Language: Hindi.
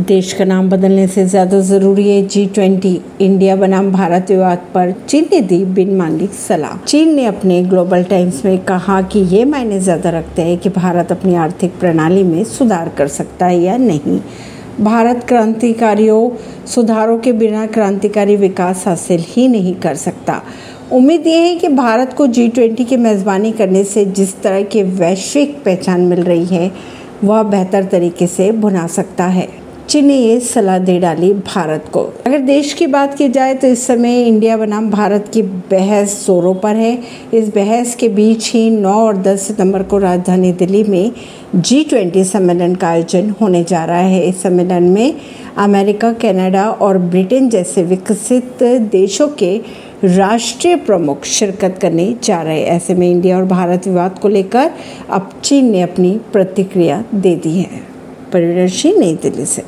देश का नाम बदलने से ज़्यादा ज़रूरी है जी ट्वेंटी इंडिया बनाम भारत विवाद पर चीन ने दी बिन मानी सलाह। चीन ने अपने ग्लोबल टाइम्स में कहा कि ये मायने ज़्यादा रखते हैं कि भारत अपनी आर्थिक प्रणाली में सुधार कर सकता है या नहीं। भारत क्रांतिकारियों, सुधारों के बिना क्रांतिकारी विकास हासिल ही नहीं कर सकता। उम्मीद ये है कि भारत को जी ट्वेंटी की मेज़बानी करने से जिस तरह की वैश्विक पहचान मिल रही है, वह बेहतर तरीके से बुना सकता है। चीन ने ये सलाह दे डाली भारत को। अगर देश की बात की जाए तो इस समय इंडिया बनाम भारत की बहस जोरों पर है। इस बहस के बीच ही 9 और 10 सितंबर को राजधानी दिल्ली में जी ट्वेंटी सम्मेलन का आयोजन होने जा रहा है। इस सम्मेलन में अमेरिका, कनाडा और ब्रिटेन जैसे विकसित देशों के राष्ट्रीय प्रमुख शिरकत करने जा रहे हैं। ऐसे में इंडिया और भारत विवाद को लेकर अब चीन ने अपनी प्रतिक्रिया दे दी है। परिणर्शी नई दिल्ली से।